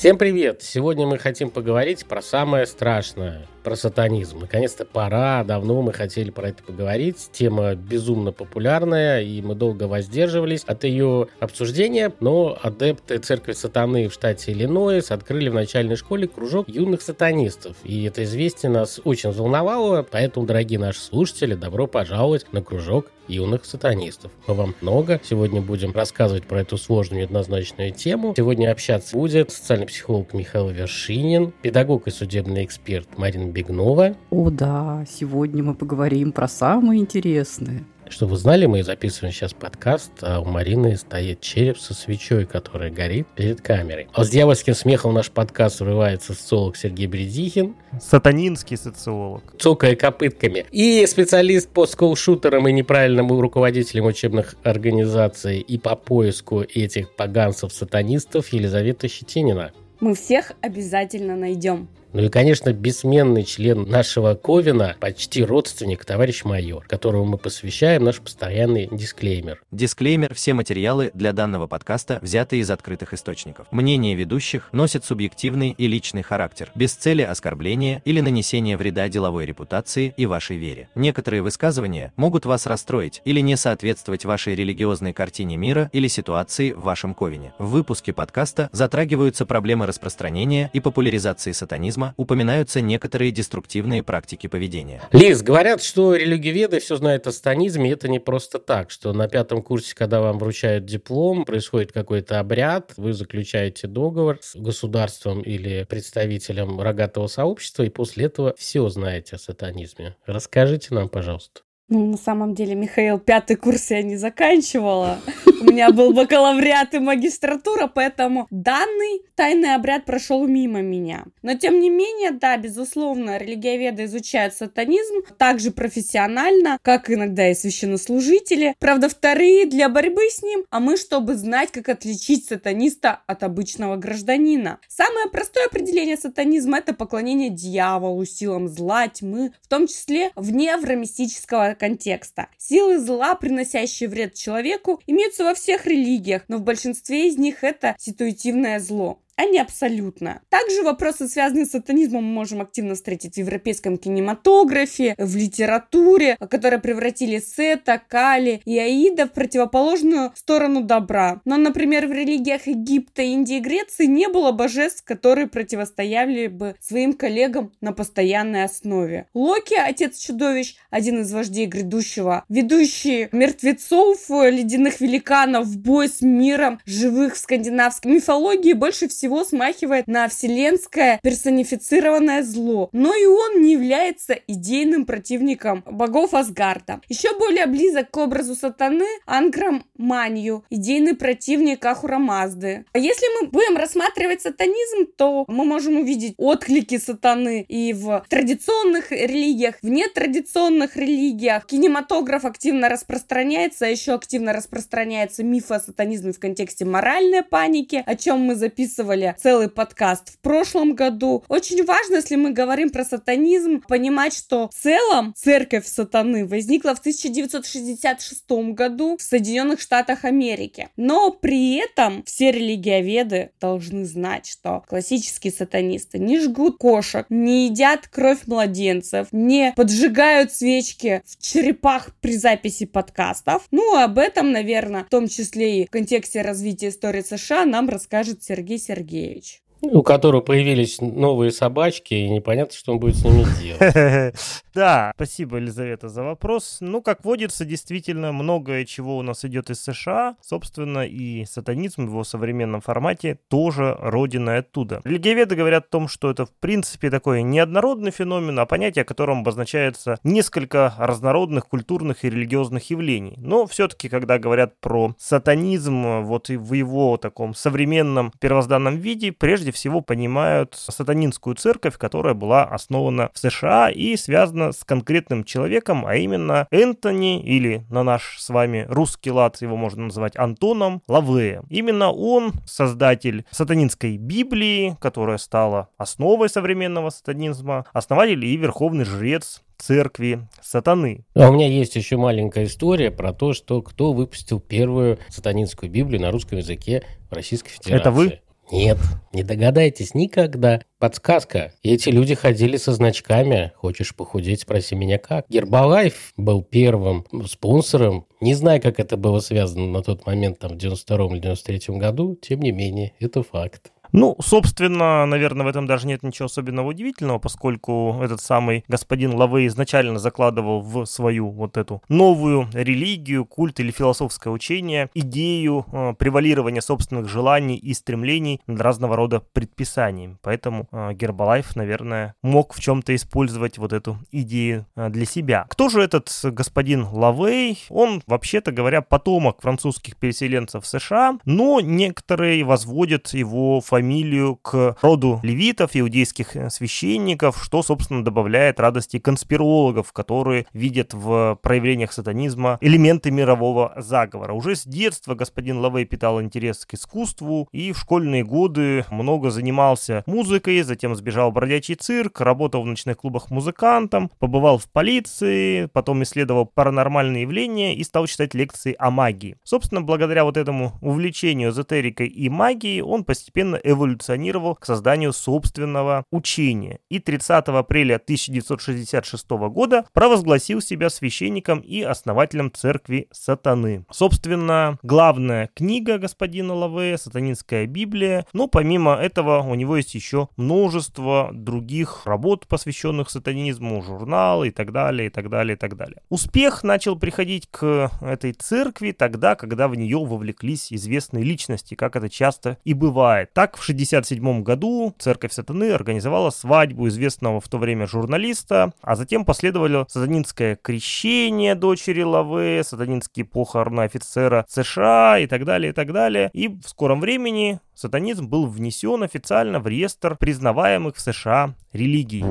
Всем привет! Сегодня мы хотим поговорить про самое страшное, про сатанизм. Наконец-то пора, давно мы хотели про это поговорить. Тема безумно популярная, и мы долго воздерживались от ее обсуждения, но адепты церкви сатаны в штате Иллинойс открыли в начальной школе кружок юных сатанистов. И это известие нас очень взволновало, поэтому, дорогие наши слушатели, добро пожаловать на кружок юных сатанистов. Мы вам много сегодня будем рассказывать про эту сложную и однозначную тему. Сегодня общаться будет социальный психолог Михаил Вершинин, педагог и судебный эксперт Марина Бегнова. О да, сегодня мы поговорим про самое интересное. Что вы знали, мы записываем сейчас подкаст, а у Марины стоит череп со свечой, которая горит перед камерой. А с дьявольским смехом в наш подкаст врывается социолог Сергей Бредихин. Сатанинский социолог. Цокая копытками. И специалист по сколшутерам и неправильным руководителям учебных организаций и по поиску этих поганцев-сатанистов Елизавета Щетинина. Мы всех обязательно найдем. Ну и, конечно, бессменный член нашего Ковина, почти родственник, товарищ майор, которому мы посвящаем наш постоянный дисклеймер. Дисклеймер – все материалы для данного подкаста взяты из открытых источников. Мнение ведущих носит субъективный и личный характер, без цели оскорбления или нанесения вреда деловой репутации и вашей вере. Некоторые высказывания могут вас расстроить или не соответствовать вашей религиозной картине мира или ситуации в вашем Ковине. В выпуске подкаста затрагиваются проблемы распространения и популяризации сатанизма сатанизма упоминаются некоторые деструктивные практики поведения. Лиз, говорят, что религиоведы все знают о сатанизме, это не просто так, что на пятом курсе, когда вам вручают диплом, происходит какой-то обряд, вы заключаете договор с государством или представителем рогатого сообщества, и после этого все знаете о сатанизме. Расскажите нам, пожалуйста. Ну, на самом деле, Михаил, пятый курс я не заканчивала. У меня был бакалавриат и магистратура, поэтому данный тайный обряд прошел мимо меня. Но, тем не менее, да, безусловно, религиоведы изучают сатанизм так же профессионально, как иногда и священнослужители. Правда, вторые для борьбы с ним, а мы, чтобы знать, как отличить сатаниста от обычного гражданина. Самое простое определение сатанизма – это поклонение дьяволу, силам зла, тьмы, в том числе в невромистического контекста. Силы зла, приносящие вред человеку, имеются во всех религиях, но в большинстве из них это ситуативное зло а не абсолютно. Также вопросы, связанные с сатанизмом, мы можем активно встретить в европейском кинематографе, в литературе, которые превратили Сета, Кали и Аида в противоположную сторону добра. Но, например, в религиях Египта, Индии и Греции не было божеств, которые противостояли бы своим коллегам на постоянной основе. Локи, отец чудовищ, один из вождей грядущего, ведущий мертвецов, ледяных великанов в бой с миром живых в скандинавской мифологии, больше всего всего смахивает на вселенское персонифицированное зло. Но и он не является идейным противником богов Асгарда. Еще более близок к образу сатаны Анграм Манью, идейный противник Ахура Мазды. А если мы будем рассматривать сатанизм, то мы можем увидеть отклики сатаны и в традиционных религиях, в нетрадиционных религиях. Кинематограф активно распространяется, а еще активно распространяется миф о сатанизме в контексте моральной паники, о чем мы записывали записывали целый подкаст в прошлом году. Очень важно, если мы говорим про сатанизм, понимать, что в целом церковь сатаны возникла в 1966 году в Соединенных Штатах Америки. Но при этом все религиоведы должны знать, что классические сатанисты не жгут кошек, не едят кровь младенцев, не поджигают свечки в черепах при записи подкастов. Ну, об этом, наверное, в том числе и в контексте развития истории США нам расскажет Сергей Сергеевич. Сергеевич. У которого появились новые собачки, и непонятно, что он будет с ними делать. Да, спасибо, Елизавета, за вопрос. Ну, как водится, действительно, многое чего у нас идет из США, собственно, и сатанизм в его современном формате тоже родина оттуда. Религиоведы говорят о том, что это, в принципе, такой неоднородный феномен, а понятие, которым обозначается несколько разнородных культурных и религиозных явлений. Но все-таки, когда говорят про сатанизм, вот и в его таком современном первозданном виде, прежде прежде всего понимают сатанинскую церковь, которая была основана в США и связана с конкретным человеком, а именно Энтони, или на наш с вами русский лад его можно называть Антоном Лавея. Именно он создатель сатанинской Библии, которая стала основой современного сатанизма, основатель и верховный жрец церкви сатаны. А у меня есть еще маленькая история про то, что кто выпустил первую сатанинскую Библию на русском языке в Российской Федерации. Это вы? Нет, не догадаетесь никогда. Подсказка. Эти люди ходили со значками. Хочешь похудеть, спроси меня как. Гербалайф был первым спонсором. Не знаю, как это было связано на тот момент, там, в 92 или 93 году. Тем не менее, это факт. Ну, собственно, наверное, в этом даже нет ничего особенного удивительного, поскольку этот самый господин Лавей изначально закладывал в свою вот эту новую религию, культ или философское учение идею э, превалирования собственных желаний и стремлений над разного рода предписаниями. Поэтому э, Гербалайф, наверное, мог в чем-то использовать вот эту идею э, для себя. Кто же этот господин Лавей? Он, вообще-то говоря, потомок французских переселенцев в США, но некоторые возводят его фамилию фамилию к роду левитов, иудейских э, священников, что, собственно, добавляет радости конспирологов, которые видят в проявлениях сатанизма элементы мирового заговора. Уже с детства господин Лавей питал интерес к искусству и в школьные годы много занимался музыкой, затем сбежал в бродячий цирк, работал в ночных клубах музыкантом, побывал в полиции, потом исследовал паранормальные явления и стал читать лекции о магии. Собственно, благодаря вот этому увлечению эзотерикой и магией он постепенно эволюционировал к созданию собственного учения и 30 апреля 1966 года провозгласил себя священником и основателем церкви сатаны. Собственно, главная книга господина Лавея, сатанинская Библия, но помимо этого у него есть еще множество других работ, посвященных сатанизму, журналы и так далее, и так далее, и так далее. Успех начал приходить к этой церкви тогда, когда в нее вовлеклись известные личности, как это часто и бывает. Так, в 1967 году церковь сатаны организовала свадьбу известного в то время журналиста, а затем последовало сатанинское крещение дочери Лаве, сатанинские похороны офицера США и так далее, и так далее. И в скором времени сатанизм был внесен официально в реестр признаваемых в США религий.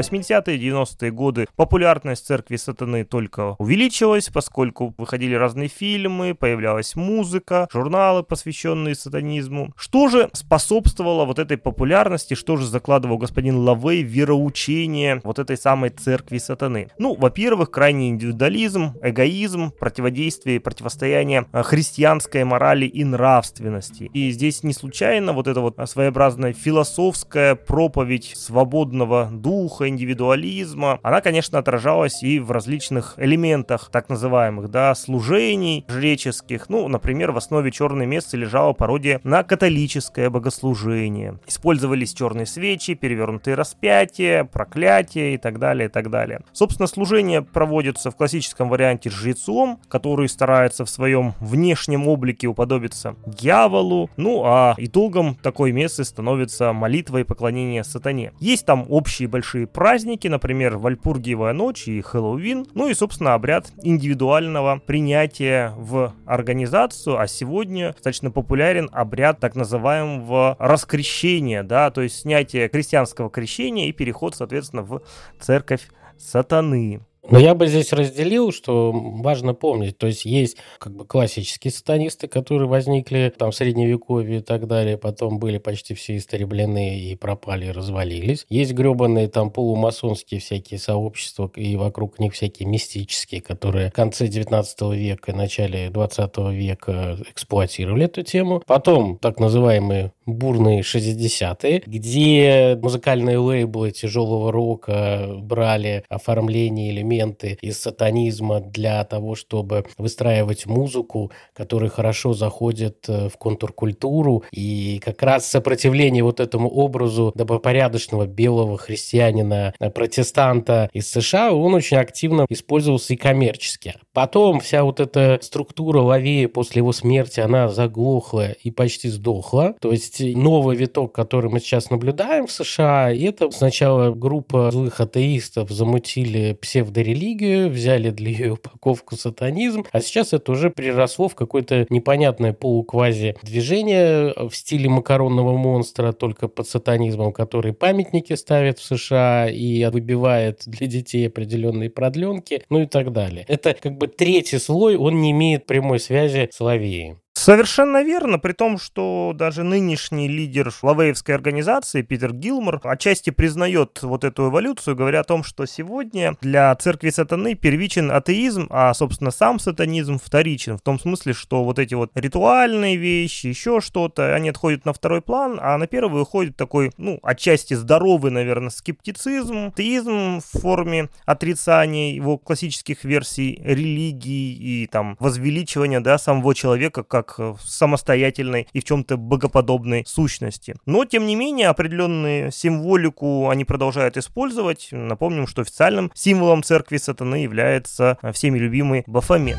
80-е, 90-е годы популярность церкви сатаны только увеличилась, поскольку выходили разные фильмы, появлялась музыка, журналы, посвященные сатанизму. Что же способствовало вот этой популярности, что же закладывал господин Лавей вероучение вот этой самой церкви сатаны? Ну, во-первых, крайний индивидуализм, эгоизм, противодействие и противостояние а, христианской морали и нравственности. И здесь не случайно вот эта вот своеобразная философская проповедь свободного духа, индивидуализма, она, конечно, отражалась и в различных элементах так называемых, да, служений жреческих. Ну, например, в основе черной мессы лежала пародия на католическое богослужение. Использовались черные свечи, перевернутые распятия, проклятия и так далее, и так далее. Собственно, служение проводится в классическом варианте жрецом, который старается в своем внешнем облике уподобиться дьяволу. Ну, а итогом такой мессы становится молитва и поклонение сатане. Есть там общие большие праздники, например, Вальпургиевая ночь и Хэллоуин, ну и, собственно, обряд индивидуального принятия в организацию, а сегодня достаточно популярен обряд так называемого раскрещения, да, то есть снятие крестьянского крещения и переход, соответственно, в церковь сатаны. Но я бы здесь разделил, что важно помнить. То есть есть как бы классические сатанисты, которые возникли там в средневековье и так далее, потом были почти все истреблены и пропали, и развалились. Есть гребаные там полумасонские всякие сообщества и вокруг них всякие мистические, которые в конце 19 века и начале 20 века эксплуатировали эту тему. Потом так называемые бурные 60-е, где музыкальные лейблы тяжелого рока брали оформление элементы из сатанизма для того, чтобы выстраивать музыку, которая хорошо заходит э, в контркультуру. И как раз сопротивление вот этому образу добропорядочного белого христианина, э, протестанта из США, он очень активно использовался и коммерчески. Потом вся вот эта структура Лавея после его смерти, она заглохла и почти сдохла. То есть есть новый виток, который мы сейчас наблюдаем в США. И это сначала группа злых атеистов замутили псевдорелигию, взяли для ее упаковку сатанизм, а сейчас это уже переросло в какое-то непонятное полуквази движение в стиле макаронного монстра, только под сатанизмом, который памятники ставит в США и выбивает для детей определенные продленки, ну и так далее. Это как бы третий слой, он не имеет прямой связи с Лавеей. Совершенно верно, при том, что даже нынешний лидер лавеевской организации Питер Гилмор отчасти признает вот эту эволюцию, говоря о том, что сегодня для церкви сатаны первичен атеизм, а, собственно, сам сатанизм вторичен, в том смысле, что вот эти вот ритуальные вещи, еще что-то, они отходят на второй план, а на первый выходит такой, ну, отчасти здоровый, наверное, скептицизм, атеизм в форме отрицания его классических версий религии и там возвеличивания, да, самого человека как как самостоятельной и в чем-то богоподобной сущности. Но, тем не менее, определенную символику они продолжают использовать. Напомним, что официальным символом церкви сатаны является всеми любимый Бафомет.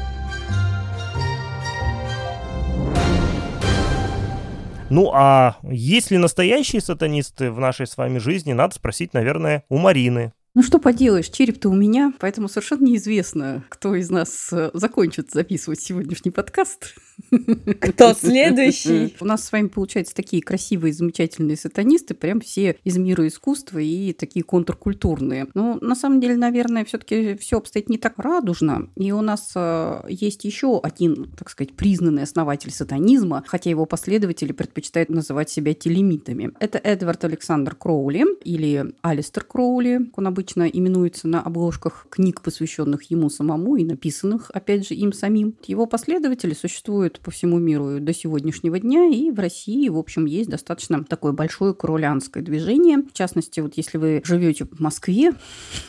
Ну а есть ли настоящие сатанисты в нашей с вами жизни, надо спросить, наверное, у Марины. Ну что поделаешь, череп-то у меня, поэтому совершенно неизвестно, кто из нас э, закончит записывать сегодняшний подкаст. Кто следующий? У нас с вами получаются такие красивые, замечательные сатанисты, прям все из мира искусства и такие контркультурные. Но на самом деле, наверное, все-таки все обстоит не так радужно. И у нас э, есть еще один, так сказать, признанный основатель сатанизма, хотя его последователи предпочитают называть себя телемитами. Это Эдвард Александр Кроули или Алистер Кроули, он обычно именуется на обложках книг, посвященных ему самому и написанных, опять же, им самим. Его последователи существуют по всему миру до сегодняшнего дня, и в России, в общем, есть достаточно такое большое королянское движение. В частности, вот если вы живете в Москве,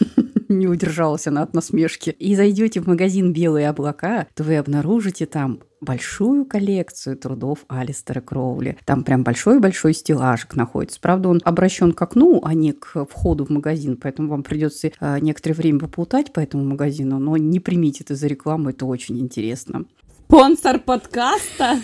не удержалась она от насмешки, и зайдете в магазин «Белые облака», то вы обнаружите там большую коллекцию трудов Алистера Кроули. Там прям большой-большой стеллажик находится. Правда, он обращен к окну, а не к входу в магазин, поэтому вам придется э, некоторое время поплутать по этому магазину, но не примите это за рекламу, это очень интересно. Спонсор подкаста?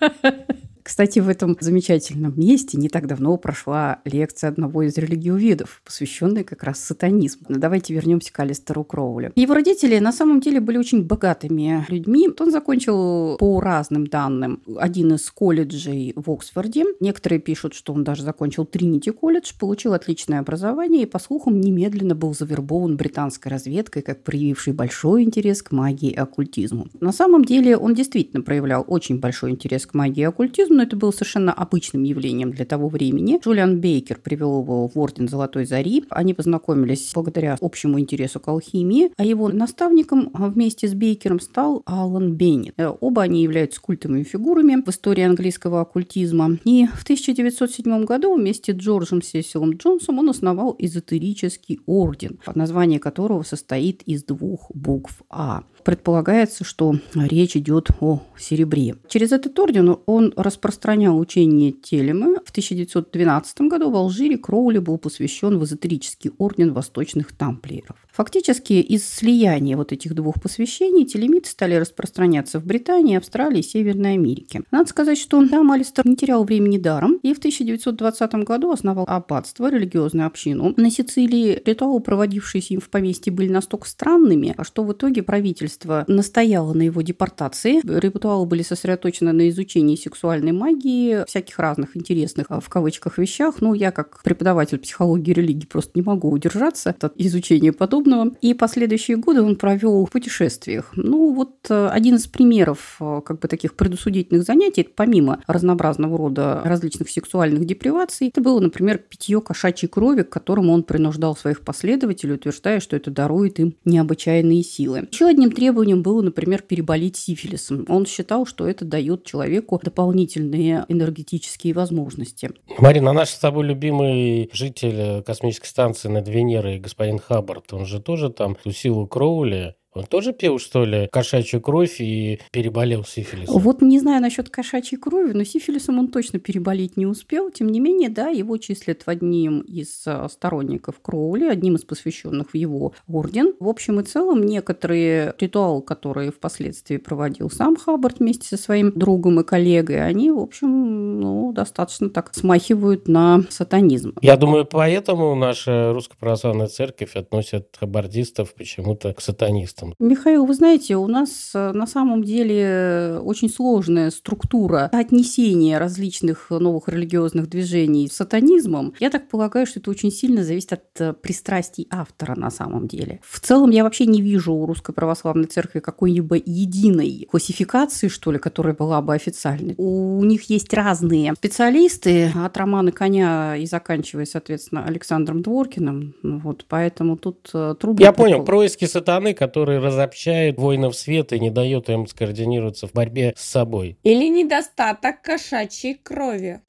Кстати, в этом замечательном месте не так давно прошла лекция одного из религиоведов, посвященная как раз сатанизму. Но давайте вернемся к Алистеру Кроули. Его родители на самом деле были очень богатыми людьми. Он закончил по разным данным один из колледжей в Оксфорде. Некоторые пишут, что он даже закончил Тринити колледж, получил отличное образование и, по слухам, немедленно был завербован британской разведкой, как проявивший большой интерес к магии и оккультизму. На самом деле он действительно проявлял очень большой интерес к магии и оккультизму, но это было совершенно обычным явлением для того времени. Джулиан Бейкер привел его в Орден Золотой Зари. Они познакомились благодаря общему интересу к алхимии, а его наставником вместе с Бейкером стал Алан Беннет. Э, оба они являются культовыми фигурами в истории английского оккультизма. И в 1907 году вместе с Джорджем Сесилом Джонсом он основал эзотерический орден, название которого состоит из двух букв А. Предполагается, что речь идет о серебре. Через этот орден он распространял учение Телемы. В 1912 году в Алжире Кроули был посвящен в эзотерический орден восточных тамплиеров. Фактически из слияния вот этих двух посвящений телемиты стали распространяться в Британии, Австралии и Северной Америке. Надо сказать, что там Алистер не терял времени даром и в 1920 году основал аббатство, религиозную общину. На Сицилии ритуалы, проводившиеся им в поместье, были настолько странными, что в итоге правительство правительство настояло на его депортации. Ритуалы были сосредоточены на изучении сексуальной магии, всяких разных интересных, а, в кавычках, вещах. Ну, я как преподаватель психологии и религии просто не могу удержаться от изучения подобного. И последующие годы он провел в путешествиях. Ну, вот э, один из примеров э, как бы таких предусудительных занятий, помимо разнообразного рода различных сексуальных деприваций, это было, например, питье кошачьей крови, к которому он принуждал своих последователей, утверждая, что это дарует им необычайные силы. Еще одним требованием было, например, переболеть сифилисом. Он считал, что это дает человеку дополнительные энергетические возможности. Марина, наш с тобой любимый житель космической станции над Венерой, господин Хаббард, он же тоже там ту силу Кроули Он тоже пил, что ли, кошачью кровь и переболел сифилисом? Вот не знаю насчет кошачьей крови, но сифилисом он точно переболеть не успел. Тем не менее, да, его числят одним из а, сторонников Кроули, одним из посвященных в его орден. В общем и целом, некоторые ритуалы, которые впоследствии проводил сам Хаббард вместе со своим другом и коллегой, они, в общем, ну, достаточно так смахивают на сатанизм. Я думаю, поэтому наша Русская Православная Церковь относит хаббардистов почему-то к сатанистам. Михаил, вы знаете, у нас э, на самом деле очень сложная структура отнесения различных новых религиозных движений с сатанизмом. Я так полагаю, что это очень сильно зависит от э, пристрастий автора на самом деле. В целом я вообще не вижу у Русской Православной Церкви какой-либо единой классификации, что ли, которая была бы официальной. У них есть разные специалисты от Романа Коня и заканчивая, соответственно, Александром Дворкиным. Вот, поэтому тут э, трудно... Я понял, происки сатаны, которые разобщают воинов света и не дают им скоординироваться в борьбе с собой. Или недостаток кошачьей крови.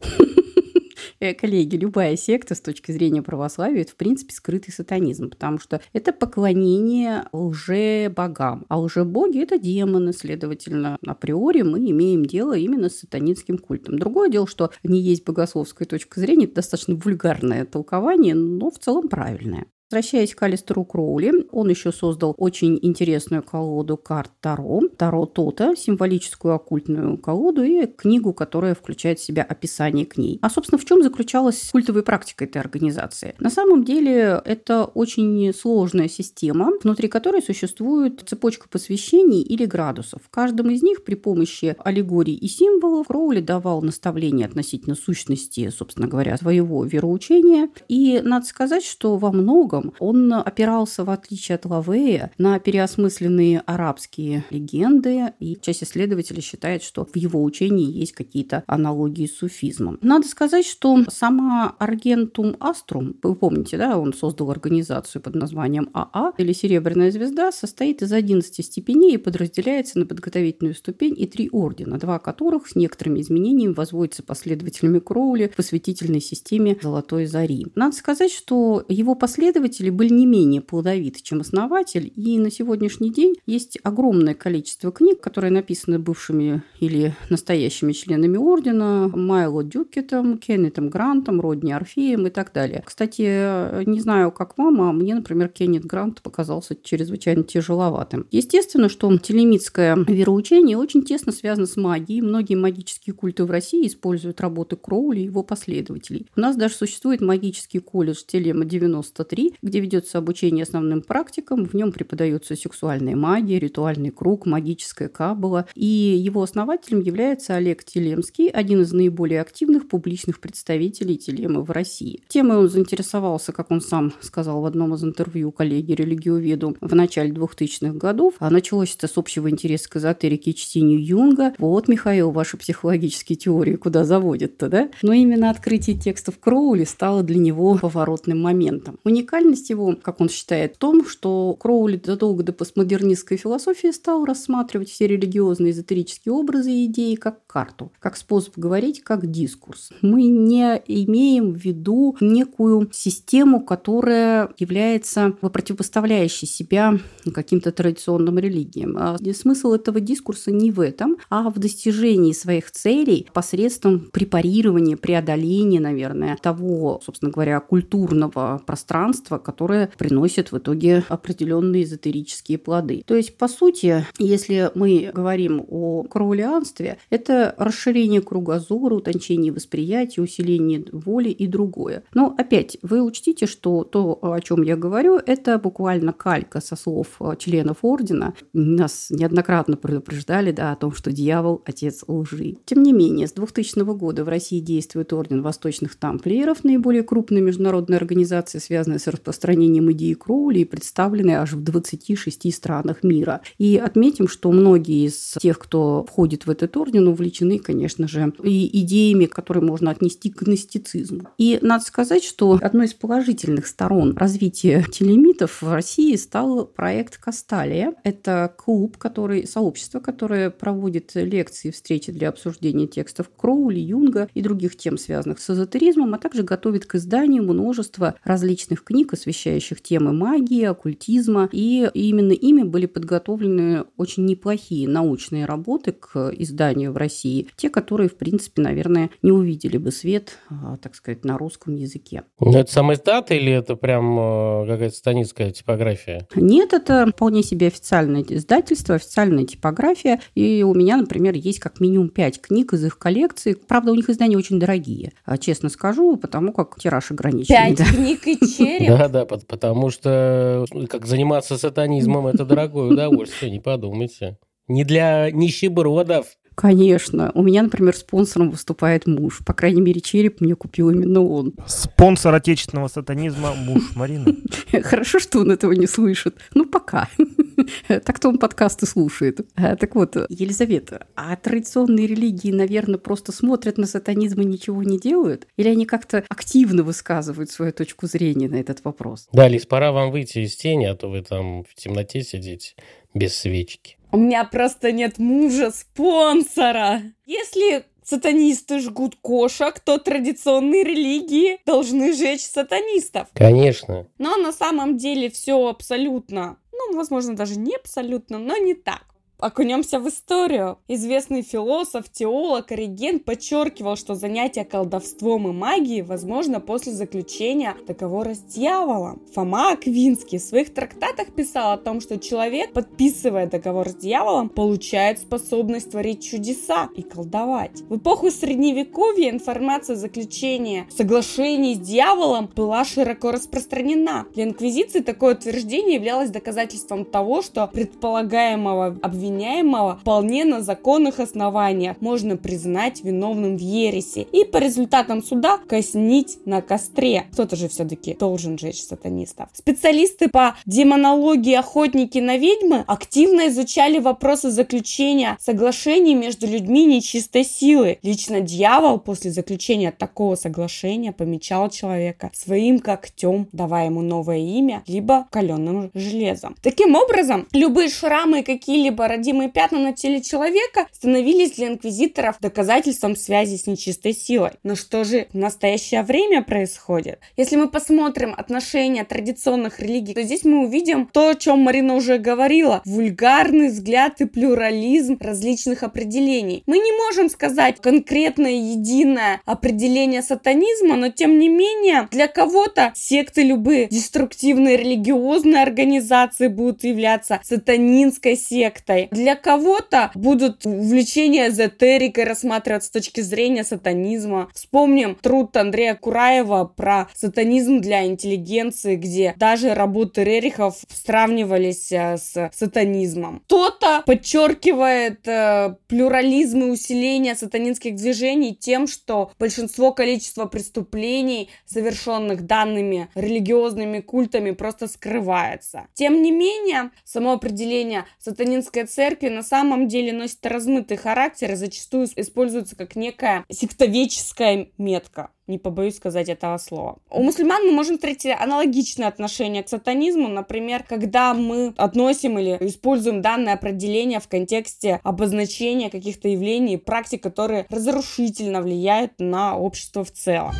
Э, коллеги, любая секта с точки зрения православия – это, в принципе, скрытый сатанизм, потому что это поклонение лже-богам. А лже-боги – это демоны, следовательно, априори мы имеем дело именно с сатанинским культом. Другое дело, что не есть богословская точка зрения, это достаточно вульгарное толкование, но в целом правильное. Возвращаясь к Алистеру Кроули, он еще создал очень интересную колоду карт Таро, Таро Тота, символическую оккультную колоду и книгу, которая включает в себя описание к ней. А, собственно, в чем заключалась культовая практика этой организации? На самом деле, это очень сложная система, внутри которой существует цепочка посвящений или градусов. В каждом из них при помощи аллегорий и символов Кроули давал наставления относительно сущности, собственно говоря, своего вероучения. И надо сказать, что во многом многом он опирался, в отличие от Лавея, на переосмысленные арабские легенды, и часть исследователей считает, что в его учении есть какие-то аналогии с суфизмом. Надо сказать, что сама Аргентум Аструм, вы помните, да, он создал организацию под названием АА, или Серебряная звезда, состоит из 11 степеней и подразделяется на подготовительную ступень и три ордена, два которых с некоторыми изменениями возводятся последователями Кроули в посвятительной системе Золотой Зари. Надо сказать, что его последователи последователи были не менее плодовиты, чем основатель, и на сегодняшний день есть огромное количество книг, которые написаны бывшими или настоящими членами ордена, Майло Дюкетом, Кеннетом Грантом, Родни Орфеем и так далее. Кстати, не знаю, как вам, а мне, например, Кеннет Грант показался чрезвычайно тяжеловатым. Естественно, что телемитское вероучение очень тесно связано с магией. Многие магические культы в России используют работы Кроули и его последователей. У нас даже существует магический колледж Телема 93, где ведется обучение основным практикам. В нем преподается сексуальная магия, ритуальный круг, магическая каббала. И его основателем является Олег Телемский, один из наиболее активных публичных представителей телемы в России. Темой он заинтересовался, как он сам сказал в одном из интервью коллеги религиоведу в начале 2000-х годов. А началось это с общего интереса к эзотерике и чтению Юнга. Вот, Михаил, ваши психологические теории куда заводят-то, да? Но именно открытие текстов Кроули стало для него поворотным моментом. Уникальность Уникальность его, как он считает, в том, что Кроули задолго до постмодернистской философии стал рассматривать все религиозные эзотерические образы и идеи как карту, как способ говорить, как дискурс. Мы не имеем в виду некую систему, которая является противопоставляющей себя каким-то традиционным религиям. А смысл этого дискурса не в этом, а в достижении своих целей посредством препарирования, преодоления, наверное, того, собственно говоря, культурного пространства, искусство, которое приносит в итоге определенные эзотерические плоды. То есть, по сути, если мы говорим о кроулианстве, это расширение кругозора, утончение восприятия, усиление воли и другое. Но опять, вы учтите, что то, о чем я говорю, это буквально калька со слов членов ордена. Нас неоднократно предупреждали да, о том, что дьявол – отец лжи. Тем не менее, с 2000 года в России действует орден восточных тамплиеров, наиболее крупная международная организация, связанная с распространением идеи Кроули и представлены аж в 26 странах мира. И отметим, что многие из тех, кто входит в этот орден, увлечены, конечно же, и идеями, которые можно отнести к гностицизму. И надо сказать, что одной из положительных сторон развития телемитов в России стал проект Касталия. Это клуб, который, сообщество, которое проводит лекции, встречи для обсуждения текстов Кроули, Юнга и других тем, связанных с эзотеризмом, а также готовит к изданию множество различных книг освещающих темы магии, оккультизма, и именно ими были подготовлены очень неплохие научные работы к изданию в России, те, которые, в принципе, наверное, не увидели бы свет, а, так сказать, на русском языке. Но ну, это самая дата или это прям э, какая-то станицкая типография? Нет, это вполне себе официальное издательство, официальная типография, и у меня, например, есть как минимум пять книг из их коллекции. Правда, у них издания очень дорогие, а, честно скажу, потому как тираж ограниченный. Пять да. книг и череп? Да, да, потому что как заниматься сатанизмом – это дорогое удовольствие, не подумайте. Не для нищебродов. Конечно. У меня, например, спонсором выступает муж. По крайней мере, череп мне купил именно он. Спонсор отечественного сатанизма – муж Марины. Хорошо, что он этого не слышит. Ну, пока. Так-то он подкасты слушает. А, так вот, Елизавета, а традиционные религии, наверное, просто смотрят на сатанизм и ничего не делают? Или они как-то активно высказывают свою точку зрения на этот вопрос? Да, Лиз, пора вам выйти из тени, а то вы там в темноте сидите без свечки. У меня просто нет мужа-спонсора. Если сатанисты жгут кошек, то традиционные религии должны жечь сатанистов. Конечно. Но на самом деле все абсолютно, ну, возможно, даже не абсолютно, но не так. Окунемся в историю. Известный философ, теолог Ориген подчеркивал, что занятие колдовством и магией возможно после заключения договора с дьяволом. Фома Аквинский в своих трактатах писал о том, что человек, подписывая договор с дьяволом, получает способность творить чудеса и колдовать. В эпоху Средневековья информация о заключении соглашений с дьяволом была широко распространена. Для инквизиции такое утверждение являлось доказательством того, что предполагаемого обвинения обвиняемого вполне на законных основаниях можно признать виновным в ересе и по результатам суда казнить на костре. Кто-то же все-таки должен жечь сатанистов. Специалисты по демонологии охотники на ведьмы активно изучали вопросы заключения соглашений между людьми нечистой силы. Лично дьявол после заключения такого соглашения помечал человека своим когтем, давая ему новое имя, либо каленым железом. Таким образом, любые шрамы и какие-либо родимые пятна на теле человека становились для инквизиторов доказательством связи с нечистой силой. Но что же в настоящее время происходит? Если мы посмотрим отношения традиционных религий, то здесь мы увидим то, о чем Марина уже говорила. Вульгарный взгляд и плюрализм различных определений. Мы не можем сказать конкретное единое определение сатанизма, но тем не менее для кого-то секты любые деструктивные религиозные организации будут являться сатанинской сектой, для кого-то будут увлечения эзотерикой рассматриваться с точки зрения сатанизма. Вспомним труд Андрея Кураева про сатанизм для интеллигенции, где даже работы Рерихов сравнивались э, с сатанизмом. Кто-то подчеркивает э, плюрализм и усиление сатанинских движений тем, что большинство количества преступлений, совершенных данными религиозными культами, просто скрывается. Тем не менее, само определение сатанинской церкви на самом деле носит размытый характер и зачастую используется как некая сектовеческая метка не побоюсь сказать этого слова. У мусульман мы можем встретить аналогичное отношение к сатанизму, например, когда мы относим или используем данное определение в контексте обозначения каких-то явлений и практик, которые разрушительно влияют на общество в целом.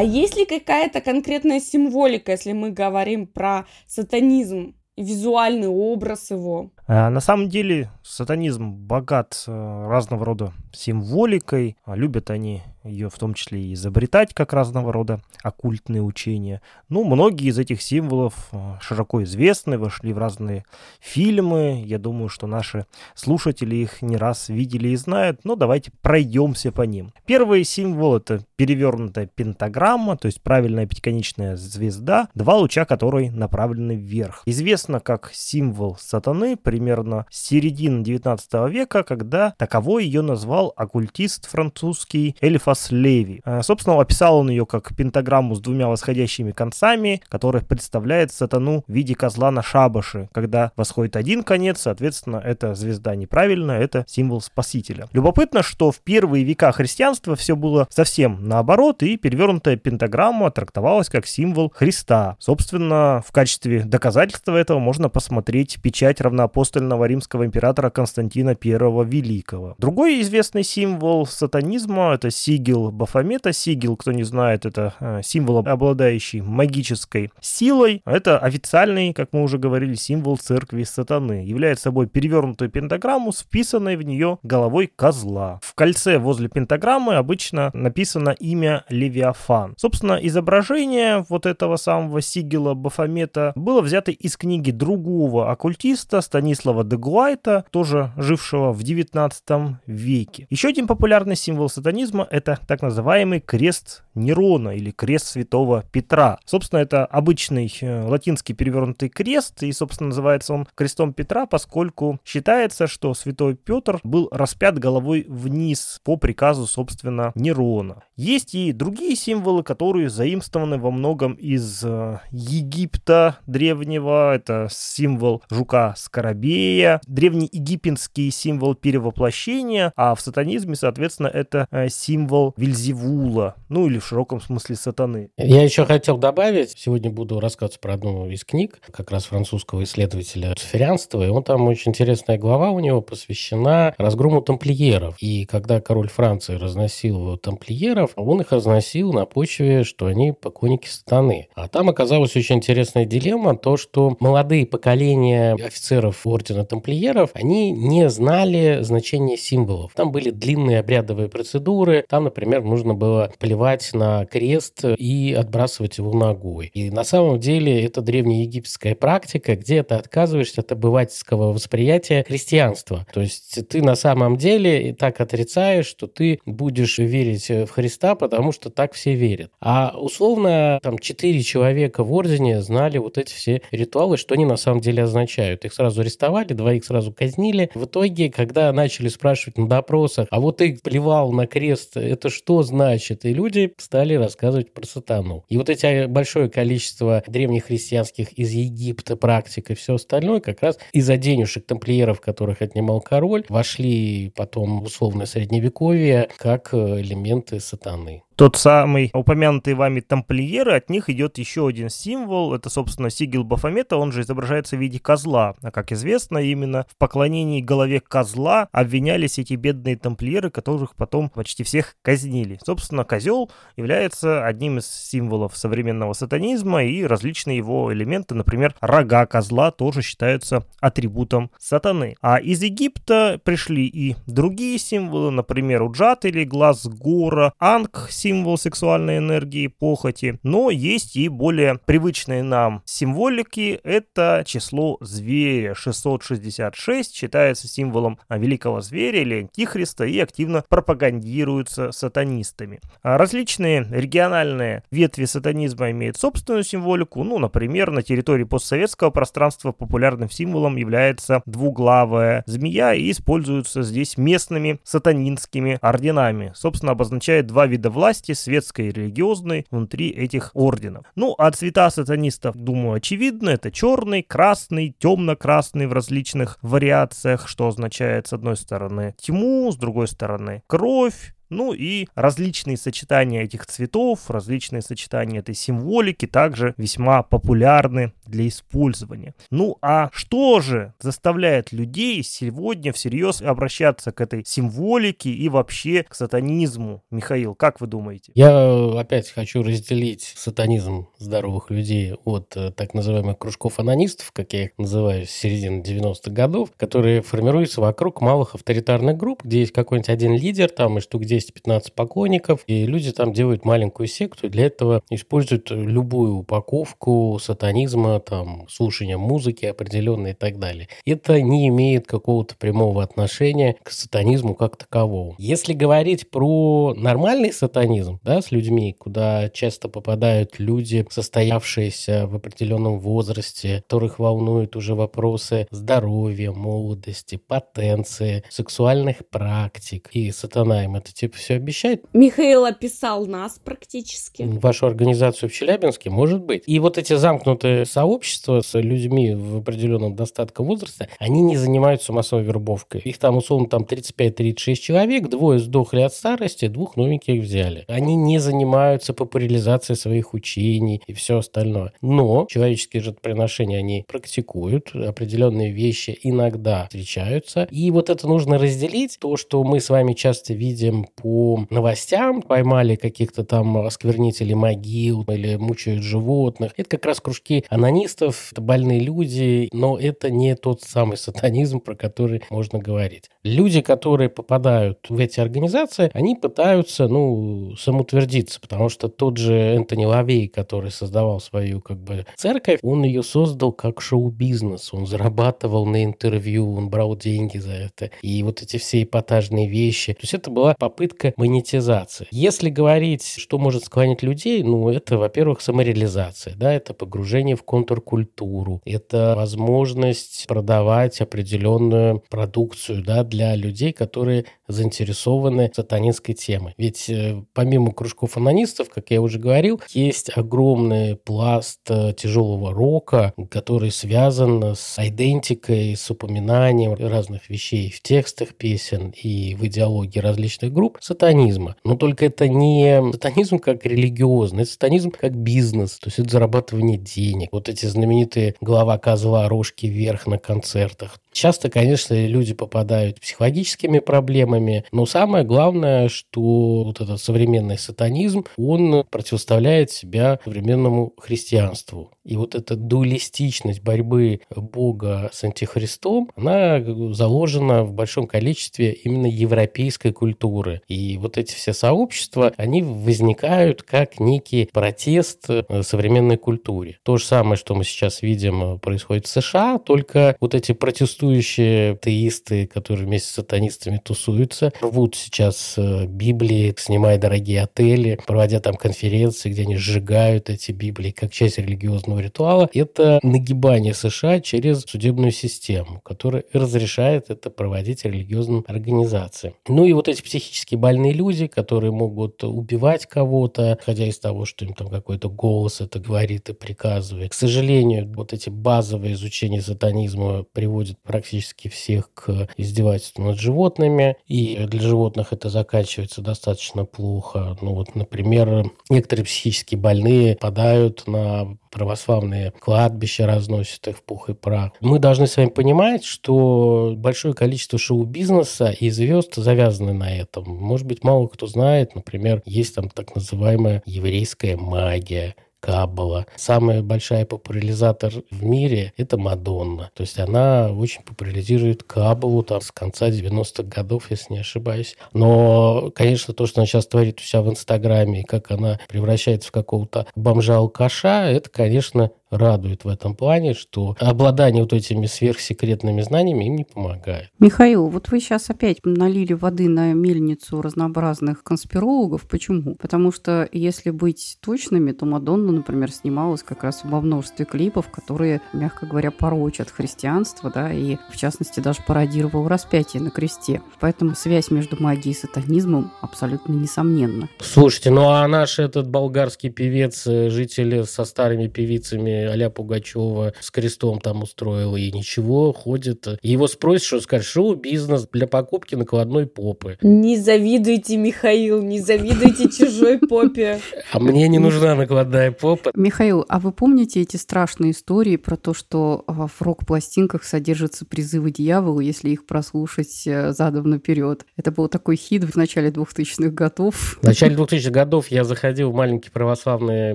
А есть ли какая-то конкретная символика, если мы говорим про сатанизм, визуальный образ его? А, на самом деле сатанизм богат э, разного рода символикой. Любят они ее в том числе и изобретать как разного рода оккультные учения. Ну, многие из этих символов э, широко известны, вошли в разные фильмы. Я думаю, что наши слушатели их не раз видели и знают, но давайте пройдемся по ним. Первый символ — это перевернутая пентаграмма, то есть правильная пятиконечная звезда, два луча которой направлены вверх. Известно как символ сатаны примерно с середины 19 века, когда таковой ее назвал оккультист французский Эльф Элифас Леви. Э, собственно, описал он ее как пентаграмму с двумя восходящими концами, которая представляет сатану в виде козла на шабаше. Когда восходит один конец, соответственно, это звезда неправильная, это символ спасителя. Любопытно, что в первые века христианства все было совсем наоборот, и перевернутая пентаграмма трактовалась как символ Христа. Собственно, в качестве доказательства этого можно посмотреть печать равноапостольного римского императора Константина I Великого. Другой известный символ сатанизма — это синий сигил Бафомета. Сигил, кто не знает, это э, символ, обладающий магической силой. Это официальный, как мы уже говорили, символ церкви сатаны. Является собой перевернутую пентаграмму вписанной в нее головой козла. В кольце возле пентаграммы обычно написано имя Левиафан. Собственно, изображение вот этого самого сигила Бафомета было взято из книги другого оккультиста Станислава Дегуайта, тоже жившего в 19 веке. Еще один популярный символ сатанизма – это так называемый крест Нерона или крест святого Петра. Собственно, это обычный э, латинский перевернутый крест, и, собственно, называется он крестом Петра, поскольку считается, что святой Петр был распят головой вниз по приказу, собственно, Нерона. Есть и другие символы, которые заимствованы во многом из э, Египта древнего. Это символ жука Скоробея, древнеегипетский символ перевоплощения, а в сатанизме, соответственно, это э, символ Вильзевула, ну или в широком смысле сатаны. Я еще хотел добавить, сегодня буду рассказывать про одну из книг, как раз французского исследователя циферянства, и он там очень интересная глава у него посвящена разгрому тамплиеров. И когда король Франции разносил тамплиеров, он их разносил на почве, что они покойники сатаны. А там оказалась очень интересная дилемма, то, что молодые поколения офицеров ордена тамплиеров, они не знали значения символов. Там были длинные обрядовые процедуры, там, например, нужно было плевать на крест и отбрасывать его ногой. И на самом деле это древнеегипетская практика, где ты отказываешься от обывательского восприятия христианства. То есть ты на самом деле так отрицаешь, что ты будешь верить в Христа, потому что так все верят. А условно там четыре человека в ордене знали вот эти все ритуалы, что они на самом деле означают. Их сразу арестовали, двоих сразу казнили. В итоге, когда начали спрашивать на допросах, а вот ты плевал на крест, это что значит? И люди стали рассказывать про сатану. И вот эти большое количество древних христианских из Египта практик и все остальное, как раз из-за денежек тамплиеров, которых отнимал король, вошли потом в условное средневековье как э, элементы сатаны сатаны тот самый упомянутый вами тамплиеры, от них идет еще один символ, это, собственно, сигил Бафомета, он же изображается в виде козла. А как известно, именно в поклонении голове козла обвинялись эти бедные тамплиеры, которых потом почти всех казнили. Собственно, козел является одним из символов современного сатанизма, и различные его элементы, например, рога козла тоже считаются атрибутом сатаны. А из Египта пришли и другие символы, например, уджат или глаз гора, анг, символ символ сексуальной энергии, похоти, но есть и более привычные нам символики. Это число зверя. 666 считается символом великого зверя или антихриста и активно пропагандируется сатанистами. А различные региональные ветви сатанизма имеют собственную символику. Ну, например, на территории постсоветского пространства популярным символом является двуглавая змея и используется здесь местными сатанинскими орденами. Собственно, обозначает два вида власти власти, светской и религиозной, внутри этих орденов. Ну, а цвета сатанистов, думаю, очевидно. Это черный, красный, темно-красный в различных вариациях, что означает, с одной стороны, тьму, с другой стороны, кровь, ну и различные сочетания этих цветов, различные сочетания этой символики также весьма популярны для использования. Ну а что же заставляет людей сегодня всерьез обращаться к этой символике и вообще к сатанизму? Михаил, как вы думаете? Я опять хочу разделить сатанизм здоровых людей от э, так называемых кружков анонистов, как я их называю, с середины 90-х годов, которые формируются вокруг малых авторитарных групп, где есть какой-нибудь один лидер там и штук 10 10-15 покойников, и люди там делают маленькую секту, и для этого используют любую упаковку сатанизма, там, слушания музыки определенной и так далее. Это не имеет какого-то прямого отношения к сатанизму как таковому. Если говорить про нормальный сатанизм, да, с людьми, куда часто попадают люди, состоявшиеся в определенном возрасте, которых волнуют уже вопросы здоровья, молодости, потенции, сексуальных практик, и сатана им это типа типа все обещает. Михаил описал нас практически. Вашу организацию в Челябинске, может быть. И вот эти замкнутые сообщества с людьми в определенном достатке возраста, они не занимаются массовой вербовкой. Их там условно там 35-36 человек, двое сдохли от старости, двух новеньких взяли. Они не занимаются популяризацией своих учений и все остальное. Но человеческие жертвоприношения они практикуют, определенные вещи иногда встречаются. И вот это нужно разделить. То, что мы с вами часто видим по новостям, поймали каких-то там осквернителей могил или мучают животных. Это как раз кружки анонистов, это больные люди, но это не тот самый сатанизм, про который можно говорить. Люди, которые попадают в эти организации, они пытаются, ну, самоутвердиться, потому что тот же Энтони Лавей, который создавал свою, как бы, церковь, он ее создал как шоу-бизнес, он зарабатывал на интервью, он брал деньги за это, и вот эти все эпатажные вещи. То есть это была попытка монетизации. Если говорить, что может склонить людей, ну, это, во-первых, самореализация, да, это погружение в контркультуру, это возможность продавать определенную продукцию, да, для людей, которые заинтересованы сатанинской темой. Ведь э, помимо кружков анонистов, как я уже говорил, есть огромный пласт э, тяжелого рока, который связан с идентикой, с упоминанием разных вещей в текстах песен и в идеологии различных групп сатанизма. Но только это не сатанизм как религиозный, это сатанизм как бизнес, то есть это зарабатывание денег. Вот эти знаменитые глава козла, рожки вверх на концертах. Часто, конечно, люди попадают психологическими проблемами, но самое главное, что вот этот современный сатанизм, он противоставляет себя современному христианству. И вот эта дуалистичность борьбы Бога с антихристом, она заложена в большом количестве именно европейской культуры. И вот эти все сообщества, они возникают как некий протест современной культуре. То же самое, что мы сейчас видим, происходит в США, только вот эти протестующие теисты, которые вместе с сатанистами тусуются, рвут сейчас э, Библии, снимая дорогие отели, проводя там конференции, где они сжигают эти Библии как часть религиозного ритуала – это нагибание США через судебную систему, которая разрешает это проводить религиозным организациям. Ну и вот эти психически больные люди, которые могут убивать кого-то, исходя из того, что им там какой-то голос это говорит и приказывает. К сожалению, вот эти базовые изучения сатанизма приводят практически всех к издевательству над животными, и для животных это заканчивается достаточно плохо. Ну вот, например, некоторые психически больные падают на православные кладбища разносят их в пух и прах. Мы должны с вами понимать, что большое количество шоу-бизнеса и звезд завязаны на этом. Может быть, мало кто знает, например, есть там так называемая еврейская магия, Каббала. Самая большая популяризатор в мире – это Мадонна. То есть она очень популяризирует Каббалу там с конца 90-х годов, если не ошибаюсь. Но, конечно, то, что она сейчас творит у себя в Инстаграме, и как она превращается в какого-то бомжа-алкаша, это, конечно, радует в этом плане, что обладание вот этими сверхсекретными знаниями им не помогает. Михаил, вот вы сейчас опять налили воды на мельницу разнообразных конспирологов. Почему? Потому что, если быть точными, то Мадонна, например, снималась как раз во множестве клипов, которые, мягко говоря, порочат христианство, да, и, в частности, даже пародировал распятие на кресте. Поэтому связь между магией и сатанизмом абсолютно несомненна. Слушайте, ну а наш этот болгарский певец, э, житель со старыми певицами а Пугачева с крестом там устроил, и ничего, ходит. И его спросят, что скажет, шоу-бизнес для покупки накладной попы. Не завидуйте, Михаил, не завидуйте чужой попе. А мне не нужна накладная попа. Михаил, а вы помните эти страшные истории про то, что в рок-пластинках содержатся призывы дьявола, если их прослушать э, задом наперед? Это был такой хит в начале 2000-х годов. В начале 2000-х годов я заходил в маленькие православные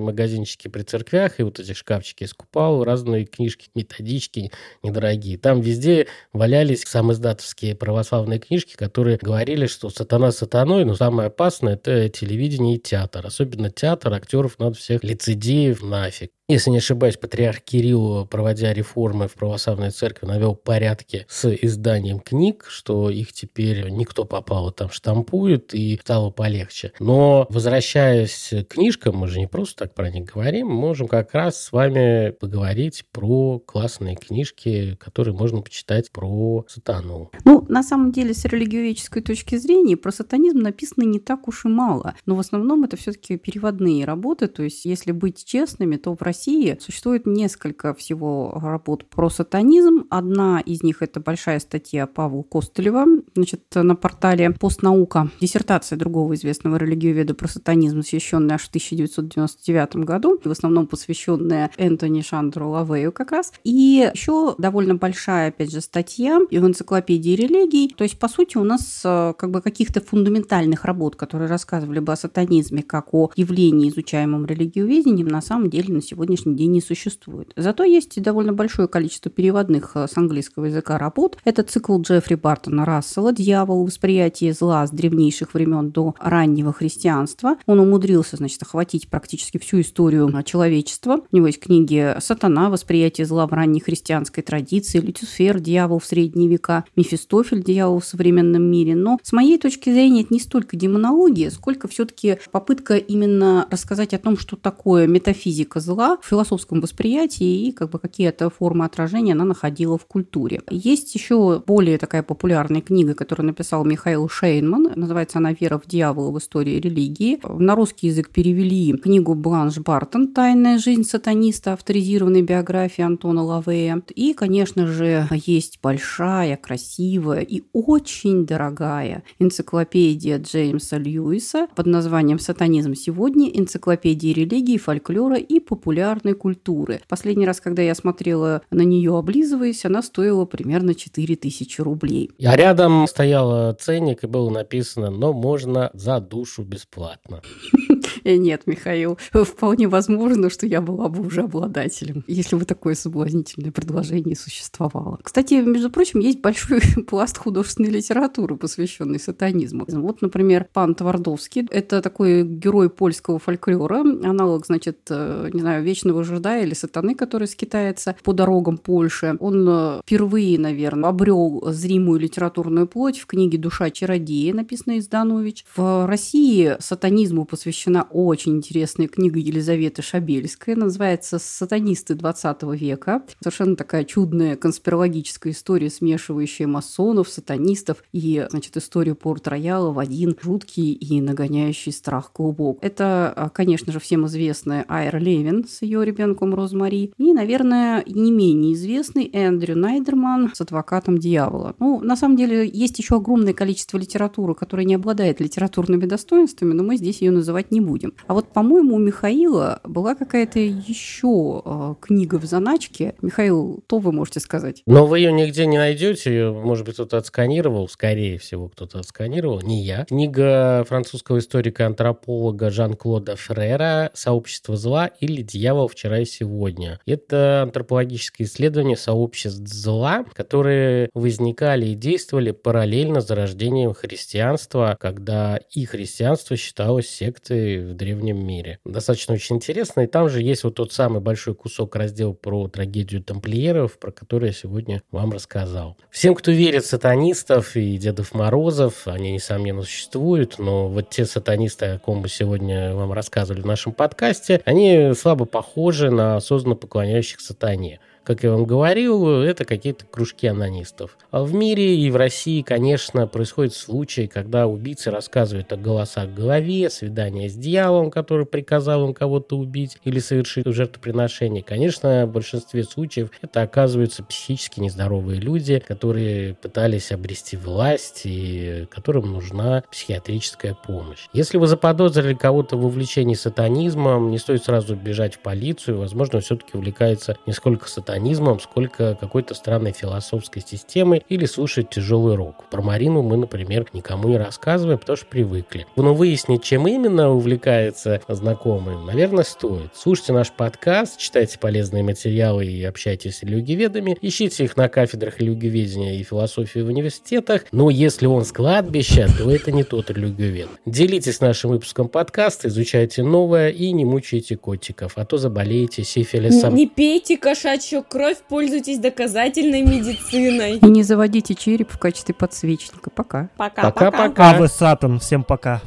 магазинчики при церквях, и вот эти шкафчики книжки, скупал разные книжки, методички недорогие. Там везде валялись самоиздатовские православные книжки, которые говорили, что сатана сатаной, но самое опасное – это телевидение и театр. Особенно театр, актеров надо всех лицедеев нафиг. Если не ошибаюсь, патриарх Кирилл, проводя реформы в православной церкви, навел порядки с изданием книг, что их теперь никто попало там штампует, и стало полегче. Но, возвращаясь к книжкам, мы же не просто так про них говорим, мы можем как раз с вами поговорить про классные книжки, которые можно почитать про сатану. Ну, на самом деле, с религиоведческой точки зрения, про сатанизм написано не так уж и мало. Но в основном это все-таки переводные работы. То есть, если быть честными, то в России России существует несколько всего работ про сатанизм. Одна из них – это большая статья Павла Костылева значит, на портале «Постнаука». Диссертация другого известного религиоведа про сатанизм, посвященная аж в 1999 году, в основном посвященная Энтони Шандру Лавею как раз. И еще довольно большая, опять же, статья в энциклопедии религий. То есть, по сути, у нас э, как бы каких-то фундаментальных работ, которые рассказывали бы о сатанизме как о явлении, изучаемом религиоведением, на самом деле на сегодняшний день не существует. Зато есть довольно большое количество переводных э, с английского языка работ. Это цикл Джеффри Бартона Рассела «Дьявол. Восприятие зла с древнейших времен до раннего христианства». Он умудрился, значит, охватить практически всю историю человечества. У него есть книги «Сатана. Восприятие зла в ранней христианской традиции», «Люцифер. Дьявол в средние века», «Мефистофель. Дьявол в современном мире». Но с моей точки зрения это не столько демонология, сколько все-таки попытка именно рассказать о том, что такое метафизика зла в философском восприятии и как бы какие-то формы отражения она находила в культуре. Есть еще более такая популярная книга, которую написал Михаил Шейнман. Называется она «Вера в дьявола в истории религии». На русский язык перевели книгу Бланш Бартон «Тайная жизнь сатаниста», авторизированной биографии Антона Лавея. И, конечно же, есть большая, красивая и очень дорогая энциклопедия Джеймса Льюиса под названием «Сатанизм сегодня. Энциклопедия религии, фольклора и популярной культуры». Последний раз, когда я смотрела на нее, облизываясь, она стоила примерно 4000 рублей. А рядом стоял ценник и было написано «но можно за душу бесплатно». Э, нет, Михаил, вполне возможно, что я была бы уже обладателем, если бы такое соблазнительное предложение существовало. Кстати, между прочим, есть большой пласт художественной литературы, посвященный сатанизму. Вот, например, пан Твардовский. Это такой герой польского фольклора, аналог, значит, э, не знаю, вечного жида или сатаны, который скитается по дорогам Польши. Он э, впервые, наверное, обрел зримую литературную плоть в книге «Душа чародея», написанной Изданович. В России сатанизму посвящена очень интересная книга Елизаветы Шабельской. Называется «Сатанисты 20 века». Совершенно такая чудная конспирологическая история, смешивающая масонов, сатанистов и, значит, историю Порт-Рояла в один жуткий и нагоняющий страх клубок. Это, а, конечно же, всем известная Айра Левин с ее ребенком Розмари и, наверное, не менее известный Эндрю Найдерман с адвокатом дьявола. Ну, на самом деле, есть еще огромное количество литературы, которая не обладает литературными достоинствами, но мы здесь ее называть не будем. А вот, по-моему, у Михаила была какая-то еще э, книга в заначке. Михаил, то вы можете сказать? Но вы ее нигде не найдете. Ее, может быть, кто-то отсканировал. Скорее всего, кто-то отсканировал. Не я. Книга французского историка-антрополога Жан-Клода Фрера «Сообщество зла» или «Дьявол вчера и сегодня». Это антропологическое исследование сообществ зла, которые возникали и действовали параллельно зарождением христианства, когда и христианство считалось сектой в древнем мире. Достаточно очень интересно. И там же есть вот тот самый большой кусок раздел про трагедию тамплиеров, про который я сегодня вам рассказал. Всем, кто верит в сатанистов и Дедов Морозов, они, несомненно, существуют, но вот те сатанисты, о ком мы сегодня вам рассказывали в нашем подкасте, они слабо похожи на осознанно поклоняющих сатане. Как я вам говорил, это какие-то кружки анонистов. А в мире и в России, конечно, происходят случаи, когда убийцы рассказывают о голосах в голове, свидания с дьяволом, который приказал им кого-то убить или совершить жертвоприношение. Конечно, в большинстве случаев это оказываются психически нездоровые люди, которые пытались обрести власть и которым нужна психиатрическая помощь. Если вы заподозрили кого-то в увлечении сатанизмом, не стоит сразу бежать в полицию. Возможно, все-таки увлекается не сколько сатанизмом, сатанизмом, сколько какой-то странной философской системой или слушать тяжелый рок. Про Марину мы, например, никому не рассказываем, потому что привыкли. Но выяснить, чем именно увлекается знакомый, наверное, стоит. Слушайте наш подкаст, читайте полезные материалы и общайтесь с религиоведами, ищите их на кафедрах религиоведения и философии в университетах, но если он с кладбища, то это не тот религиовед. Делитесь нашим выпуском подкаста, изучайте новое и не мучайте котиков, а то заболеете сифилисом. Не пейте кошачью кровь, пользуйтесь доказательной медициной. И не заводите череп в качестве подсвечника. Пока. Пока-пока. Пока-пока. А вы Сатан. Всем пока.